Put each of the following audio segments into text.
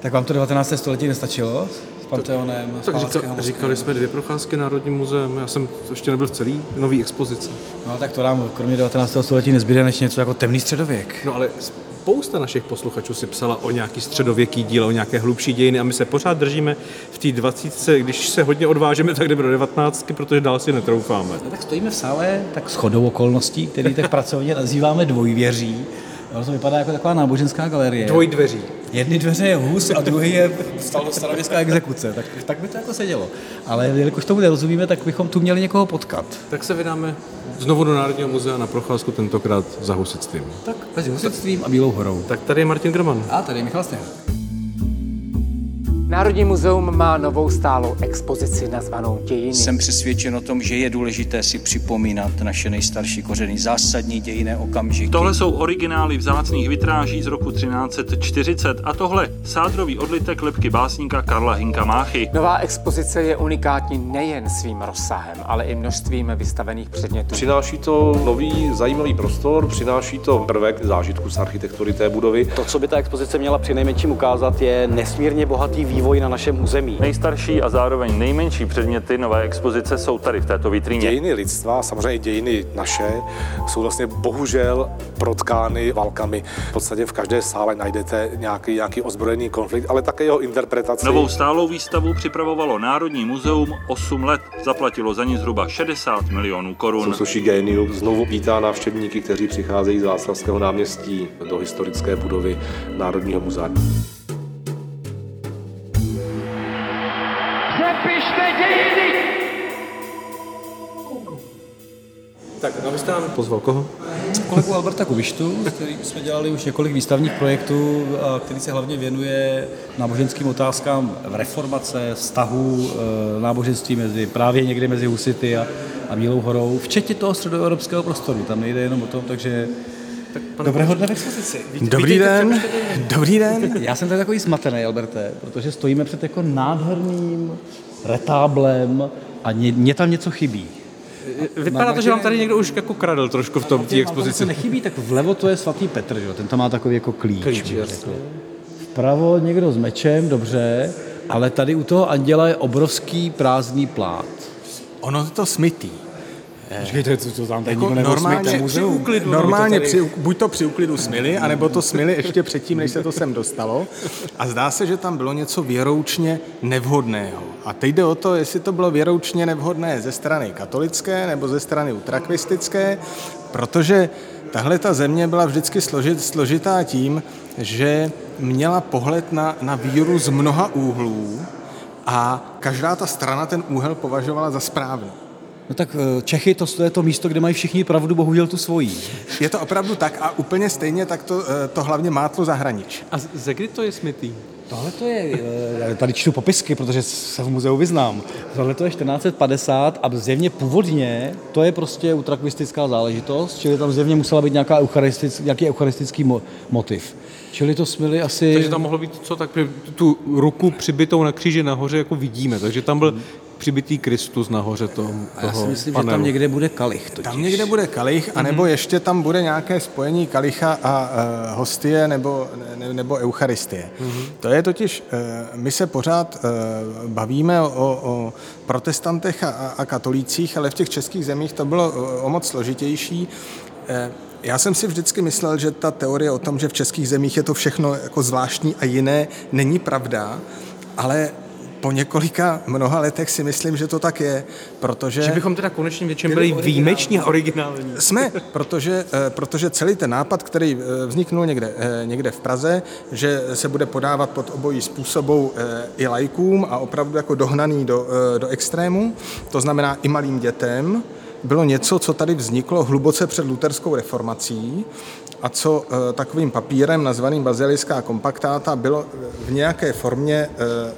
Tak vám to 19. století nestačilo? S Panteonem, tak říkali, říkali jsme dvě procházky Národním muzeem, já jsem ještě nebyl v celý nový expozice. No tak to nám kromě 19. století nezbyde než něco jako temný středověk. No ale spousta našich posluchačů si psala o nějaký středověký díl, o nějaké hlubší dějiny a my se pořád držíme v té 20. Když se hodně odvážeme, tak jdeme do 19, protože dál si netroufáme. No, tak stojíme v sále, tak shodou okolností, který tak pracovně nazýváme dvojvěří. Ono to vypadá jako taková náboženská galerie. Dvojdveří. Jedny dveře je hus a druhý je starověstská exekuce. Tak, tak by to jako sedělo. Ale jelikož tomu nerozumíme, tak bychom tu měli někoho potkat. Tak se vydáme znovu do Národního muzea na procházku, tentokrát za husitstvím. Tak mezi husitstvím a Bílou horou. Tak tady je Martin Grman. A tady je Michal Stěn. Národní muzeum má novou stálou expozici nazvanou Dějiny. Jsem přesvědčen o tom, že je důležité si připomínat naše nejstarší kořeny, zásadní dějinné okamžiky. Tohle jsou originály vzácných vitráží z roku 1340 a tohle sádrový odlitek lepky básníka Karla Hinka Máchy. Nová expozice je unikátní nejen svým rozsahem, ale i množstvím vystavených předmětů. Přináší to nový zajímavý prostor, přináší to prvek zážitku z architektury té budovy. To, co by ta expozice měla přinejmenším ukázat, je nesmírně bohatý vývoj vývoj na našem území. Nejstarší a zároveň nejmenší předměty nové expozice jsou tady v této vitríně. Dějiny lidstva, samozřejmě dějiny naše, jsou vlastně bohužel protkány válkami. V podstatě v každé sále najdete nějaký, nějaký ozbrojený konflikt, ale také jeho interpretaci. Novou stálou výstavu připravovalo Národní muzeum 8 let. Zaplatilo za ní zhruba 60 milionů korun. Sousuší géniu znovu vítá návštěvníky, kteří přicházejí z Václavského náměstí do historické budovy Národního muzea. Nám pozval koho? Kolegu Alberta Kubištu, s kterým jsme dělali už několik výstavních projektů, který se hlavně věnuje náboženským otázkám v reformace, vztahu e, náboženství mezi, právě někde mezi Husity a, a Bílou horou, včetně toho středoevropského prostoru. Tam nejde jenom o tom, takže tak Dobrého dne v expozici. Dobrý den. Dobrý den. Já jsem tady takový zmatený, Alberte, protože stojíme před jako nádherným retáblem a mě tam něco chybí. Vypadá to, že vám tady někdo už jako kradl trošku v tom té expozici. nechybí, tak vlevo to je svatý Petr, že? ten tam má takový jako klíč. klíč Vpravo někdo s mečem, dobře, ale tady u toho anděla je obrovský prázdný plát. Ono je to smytý. Počkejte, co to tam jako normálně, při uklidu, normálně to tady... při, buď to při uklidu smily, anebo to smily ještě předtím, než se to sem dostalo. A zdá se, že tam bylo něco věroučně nevhodného. A teď jde o to, jestli to bylo věroučně nevhodné ze strany katolické nebo ze strany utrakvistické, protože tahle ta země byla vždycky složit, složitá tím, že měla pohled na, na víru z mnoha úhlů a každá ta strana ten úhel považovala za správný. No tak eh, Čechy, to, to je to místo, kde mají všichni pravdu, bohužel tu svojí. Je to opravdu tak a úplně stejně tak to, eh, to hlavně mátlo zahranič. A ze kdy to je smitý? Tohle to je, eh, já tady čtu popisky, protože se v muzeu vyznám. Tohle to je 1450 a zjevně původně to je prostě utrakvistická záležitost, čili tam zjevně musela být nějaká eucharistic, nějaký eucharistický mo- motiv. Čili to smili asi... Takže tam mohlo být co, tak tu ruku přibitou na kříži nahoře jako vidíme, takže tam byl přibitý Kristus nahoře toho, toho Já si myslím, panelu. že tam někde bude kalich. Totiž. Tam někde bude kalich, anebo mm-hmm. ještě tam bude nějaké spojení kalicha a uh, hostie nebo, ne, nebo eucharistie. Mm-hmm. To je totiž, uh, my se pořád uh, bavíme o, o protestantech a, a katolících, ale v těch českých zemích to bylo o, o moc složitější. Uh, já jsem si vždycky myslel, že ta teorie o tom, že v českých zemích je to všechno jako zvláštní a jiné, není pravda, ale po několika mnoha letech si myslím, že to tak je, protože... Že bychom teda konečně většinou byli výjimeční a originální. Jsme, protože, eh, protože celý ten nápad, který eh, vzniknul někde, eh, někde v Praze, že se bude podávat pod obojí způsobou i lajkům a opravdu jako dohnaný do, do extrému, to znamená i malým dětem, bylo něco, co tady vzniklo hluboce před luterskou reformací a co e, takovým papírem nazvaným Bazilická kompaktáta bylo v nějaké formě e,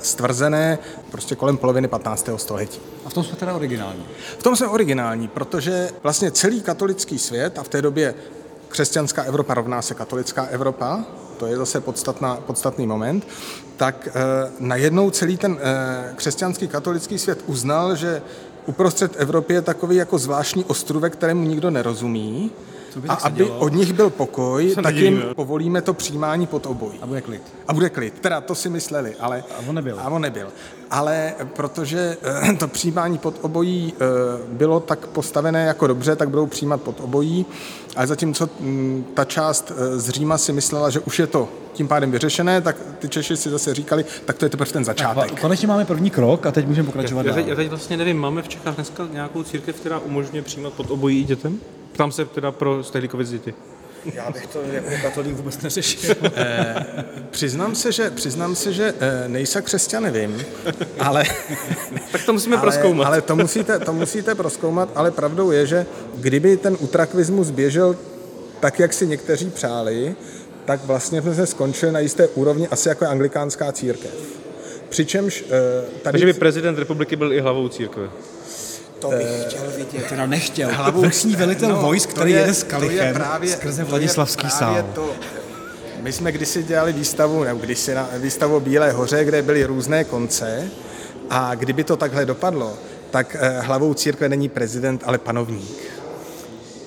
stvrzené prostě kolem poloviny 15. století. A v tom jsme teda originální? V tom jsme originální, protože vlastně celý katolický svět a v té době křesťanská Evropa rovná se katolická Evropa, to je zase podstatná, podstatný moment, tak e, najednou celý ten e, křesťanský katolický svět uznal, že uprostřed Evropy je takový jako zvláštní ostrůvek, kterému nikdo nerozumí a aby od nich byl pokoj, tak jim povolíme to přijímání pod obojí. A bude klid. A bude klid. Teda to si mysleli, ale... A on nebyl. A on nebyl. Ale protože eh, to přijímání pod obojí eh, bylo tak postavené jako dobře, tak budou přijímat pod obojí. Ale zatímco mm, ta část eh, z Říma si myslela, že už je to tím pádem vyřešené, tak ty Češi si zase říkali, tak to je teprve ten začátek. Konečně máme první krok a teď můžeme pokračovat Já dál. teď, já teď vlastně nevím, máme v Čechách dneska nějakou církev, která umožňuje přijímat pod obojí dětem? Ptám se teda pro stehlíkovic děti. Já bych to jako katolík vůbec neřešil. Přiznám se, že, přiznám se, že eh, nejsa křesťan, nevím, ale... Tak to musíme ale, proskoumat. Ale to musíte, to musíte proskoumat, ale pravdou je, že kdyby ten utrakvismus běžel tak, jak si někteří přáli, tak vlastně jsme se skončili na jisté úrovni asi jako je anglikánská církev. Přičemž eh, tady... Takže by prezident republiky byl i hlavou církve. To bych chtěl vidět. Teda nechtěl. Hlavou vrchní velitel no, vojsk, který jede s kalichem právě, skrze to je Vladislavský právě sál. To, my jsme kdysi dělali výstavu, nebo kdysi na výstavu Bílé hoře, kde byly různé konce a kdyby to takhle dopadlo, tak eh, hlavou církve není prezident, ale panovník.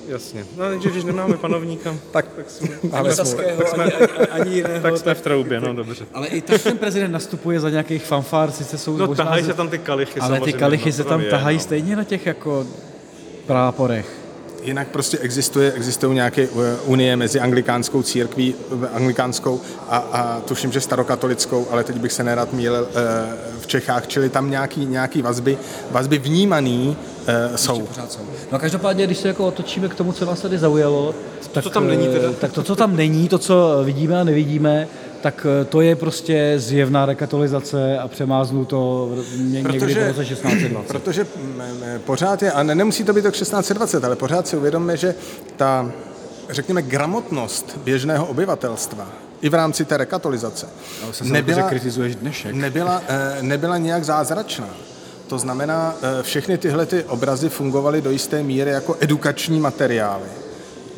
Jasně. No, takže když nemáme panovníka, Tak, tak jsme, ale Saského, ani, ani, ani jiného. tak jsme v troubě, no dobře. Ale i tak ten prezident nastupuje za nějakých fanfár, sice jsou No možná tahají se tam ty kalichy ale ty kalichy no, se to tam je, tahají no. stejně na těch jako práporech. Jinak prostě existuje, existují nějaké eh, unie mezi anglikánskou církví, eh, anglikánskou a, a tuším, že starokatolickou, ale teď bych se nerad mýlil eh, v Čechách, čili tam nějaký, nějaký vazby, vazby vnímaný eh, jsou. Jsou. No každopádně, když se jako otočíme k tomu, co nás tady zaujalo, tak, co tam není teda? eh, tak to, co tam není, to, co vidíme a nevidíme, tak eh, to je prostě zjevná rekatolizace a přemáznu to ně- někdy Protože- v roce 1620. Protože mm, mm, pořád je, a ne, nemusí to být tak 1620, ale pořád si uvědomme, že ta, řekněme, gramotnost běžného obyvatelstva i v rámci té rekatolizace nebyla, kritizuješ dnešek. nebyla, nebyla nějak zázračná. To znamená, eh, všechny tyhle ty obrazy fungovaly do jisté míry jako edukační materiály.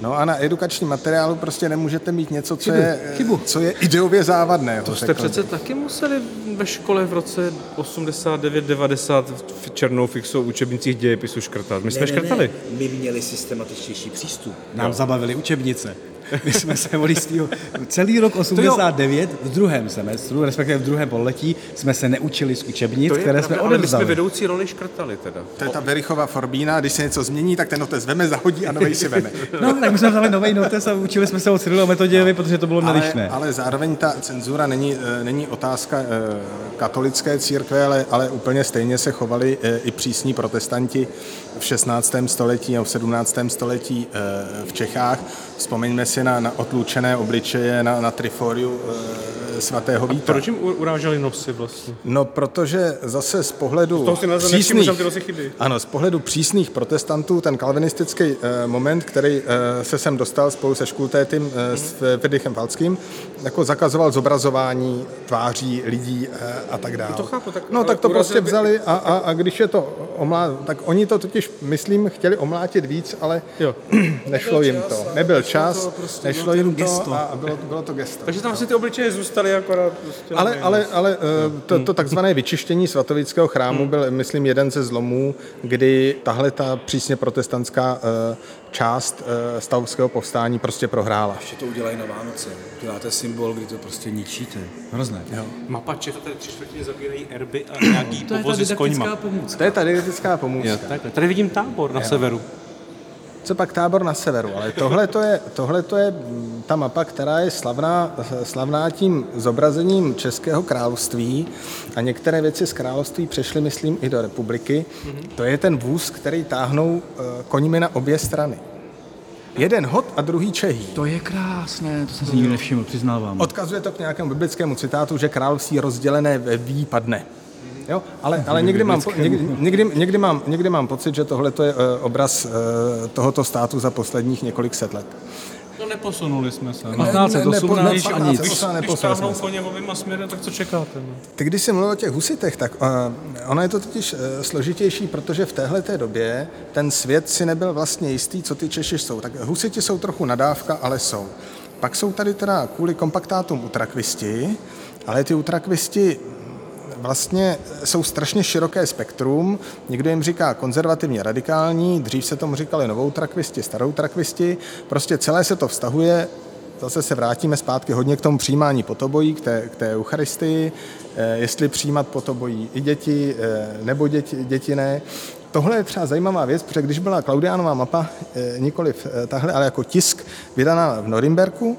No a na edukační materiálu prostě nemůžete mít něco, co, je, chybu. co je ideově závadného. To jste přece taky museli ve škole v roce 89-90 v černou fixou učebnicích dějepisu škrtat. My jsme škrtali. My měli systematičtější přístup. Nám zabavili učebnice. My jsme se o listýho, celý rok 89 v druhém semestru, respektive v druhém pololetí, jsme se neučili z učebnic, To je které pravda, jsme ale my jsme odevzali. vedoucí roli škrtali teda. To je ta Verichova Forbína, když se něco změní, tak ten notes veme, zahodí a novej si veme. No, tak my jsme vzali nový notes a učili jsme se o Cyrilu a Metodějovi, protože to bylo Ale, nelišné. ale zároveň ta cenzura není, eh, není otázka eh, katolické církve, ale, ale úplně stejně se chovali eh, i přísní protestanti v 16. století nebo v 17. století v Čechách. Vzpomeňme si na, na otlučené obličeje, na, na triforiu eh, svatého Víta. Proč jim uráželi nosy vlastně? No, protože zase z pohledu toho si nevšimnu, že tam ty nosy chybí. ano, z pohledu přísných protestantů ten kalvinistický eh, moment, který eh, se sem dostal spolu se Škultétym eh, s Friedrichem Falckým, jako zakazoval zobrazování tváří lidí eh, a tak dále. To chápu, tak- no, tak to prostě by- vzali a, a, a když je to omlá... tak oni to totiž, myslím, chtěli omlátit víc, ale Jo. nešlo jim to. Nebyl čas, prostě nešlo jim gesto. to a a bylo, bylo to gesto. Takže tam asi ty obličeje zůstaly akorát prostě... Ale, ale, ale eh, to, to takzvané vyčištění svatovického chrámu byl, myslím, jeden ze zlomů, kdy tahle ta přísně protestantská eh, část eh, stavovského povstání prostě prohrála. Ještě to udělají na Vánoce. Děláte symbol, kdy to prostě ničíte. Hrozné. Jo. Mapa Čech, tady tři čtvrtiny zabírají erby a nějaký To je ta povozy s koňma. pomůcka. To je ta didaktická pomůcka. Jo, takhle. Tady vidím tábor na severu. Co pak tábor na severu, ale tohle to je, tohle to je mm, ta mapa, která je slavná, slavná tím zobrazením Českého království a některé věci z království přešly, myslím, i do republiky. To je ten vůz, který táhnou eh, koňmi na obě strany. Jeden hod a druhý čehý. To je krásné, to jsem si nikdy nevšiml, přiznávám. Odkazuje to k nějakému biblickému citátu, že království rozdělené ve výpadne. Jo? Ale, ale někdy, mám, někdy, někdy, někdy, mám, někdy mám pocit, že tohle je eh, obraz eh, tohoto státu za posledních několik set let. No neposunuli jsme se. 1518 ne- a ne- nic. ne- Když, ne- když neposunuli táhnou se. koně oběma směry, tak co čekáte? No? Ty, když jsi mluvil o těch husitech, tak uh, ono je to totiž uh, složitější, protože v téhle době ten svět si nebyl vlastně jistý, co ty Češi jsou. Tak husiti jsou trochu nadávka, ale jsou. Pak jsou tady teda kvůli kompaktátům utrakvisti, ale ty utrakvisti vlastně jsou strašně široké spektrum. Někdo jim říká konzervativně radikální, dřív se tomu říkali novou trakvisti, starou trakvisti. Prostě celé se to vztahuje zase se vrátíme zpátky hodně k tomu přijímání potobojí, k té, k té eucharistii, eh, jestli přijímat potobojí i děti eh, nebo děti, děti ne. Tohle je třeba zajímavá věc, protože když byla Klaudiánová mapa, eh, nikoliv tahle, ale jako tisk vydaná v Norimberku,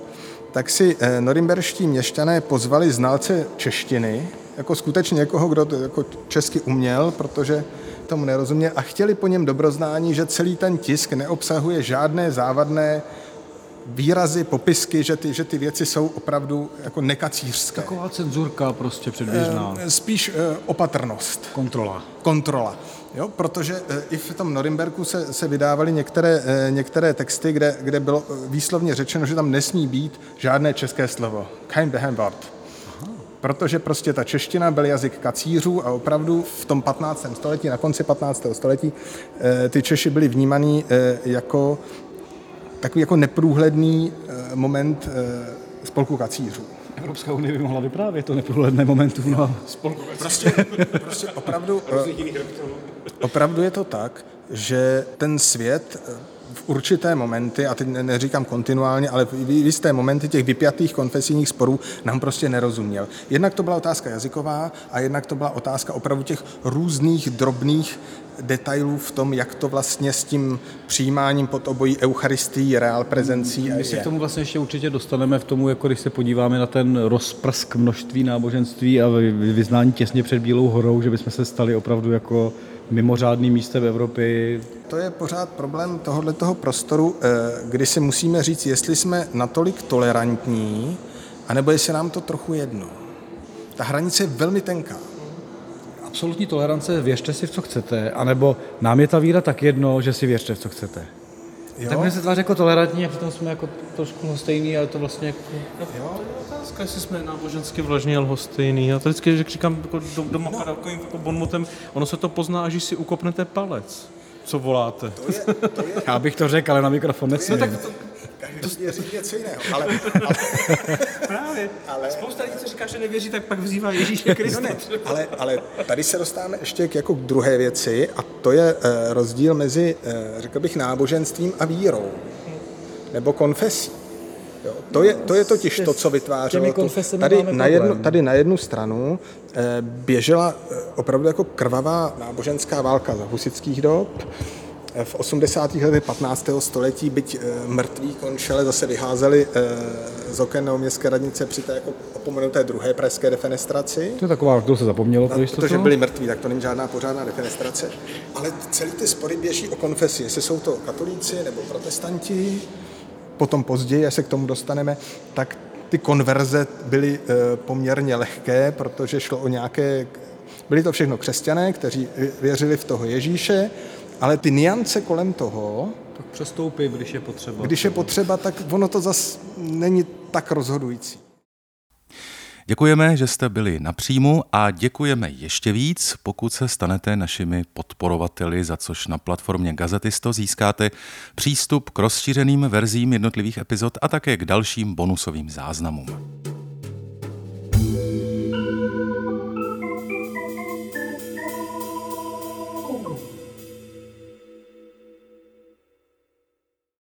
tak si norimberští měšťané pozvali znalce češtiny, jako skutečně někoho, kdo to jako česky uměl, protože tomu nerozuměl a chtěli po něm dobroznání, že celý ten tisk neobsahuje žádné závadné výrazy, popisky, že ty, že ty věci jsou opravdu jako nekacířské. Taková cenzurka prostě předběžná. Eh, spíš eh, opatrnost. Kontrola. Kontrola. Jo, protože eh, i v tom Norimberku se, se vydávaly některé, některé texty, kde, kde bylo výslovně řečeno, že tam nesmí být žádné české slovo. Kein Behenwort. Protože prostě ta čeština byl jazyk kacířů a opravdu v tom 15. století, na konci 15. století, ty Češi byli vnímaný jako takový jako neprůhledný eh, moment eh, spolku kacířů. Evropská unie by mohla vyprávět to neprůhledné momentu no. spolku prostě, prostě opravdu, eh, opravdu je to tak, že ten svět v určité momenty, a teď neříkám kontinuálně, ale v jisté momenty těch vypjatých konfesijních sporů nám prostě nerozuměl. Jednak to byla otázka jazyková a jednak to byla otázka opravdu těch různých drobných detailů v tom, jak to vlastně s tím přijímáním pod obojí eucharistií, reál prezencí My se k tomu vlastně ještě určitě dostaneme v tomu, jako když se podíváme na ten rozprsk množství náboženství a vyznání těsně před Bílou horou, že bychom se stali opravdu jako mimořádným místem v Evropě. To je pořád problém tohoto prostoru, eh, kdy si musíme říct, jestli jsme natolik tolerantní, anebo jestli nám to trochu jedno. Ta hranice je velmi tenká absolutní tolerance, věřte si v co chcete, anebo nám je ta víra tak jedno, že si věřte v co chcete. Jo? Tak my se tváří jako tolerantní a přitom jsme jako trošku stejný, ale to vlastně jako... Jo, otázka, jestli jsme nábožensky vložně lhostejný. Já to vždycky že říkám jako doma no. takovým jako bonmotem, ono se to pozná, až si ukopnete palec. Co voláte? To je, to je... Já bych to řekl, ale na mikrofon nesmím. No, tak to, Každý věří něco jiného. Ale, ale, Právě. Ale, Spousta lidí, co říká, že nevěří, tak pak vzývá Ježíše Krista. No ne, ale, ale tady se dostáváme ještě k, jako k druhé věci a to je uh, rozdíl mezi, uh, řekl bych, náboženstvím a vírou. Nebo konfesí. Jo, to, je, to je totiž to, co vytvářelo. Tu, tady, na jednu, tady na jednu stranu eh, běžela opravdu jako krvavá náboženská válka za husických dob, v 80. letech 15. století, byť mrtví končele zase vyházeli z oken městské radnice při té jako opomenuté druhé pražské defenestraci. To je taková, kdo se zapomnělo. No, protože byli mrtví, tak to není žádná pořádná defenestrace. Ale celý ty spory běží o konfesi, jestli jsou to katolíci nebo protestanti, potom později, až se k tomu dostaneme, tak ty konverze byly e, poměrně lehké, protože šlo o nějaké, byli to všechno křesťané, kteří věřili v toho Ježíše, ale ty niance kolem toho... Tak přestoupí, když je potřeba. Když je potřeba, tak ono to zas není tak rozhodující. Děkujeme, že jste byli na příjmu a děkujeme ještě víc, pokud se stanete našimi podporovateli, za což na platformě Gazetisto získáte přístup k rozšířeným verzím jednotlivých epizod a také k dalším bonusovým záznamům.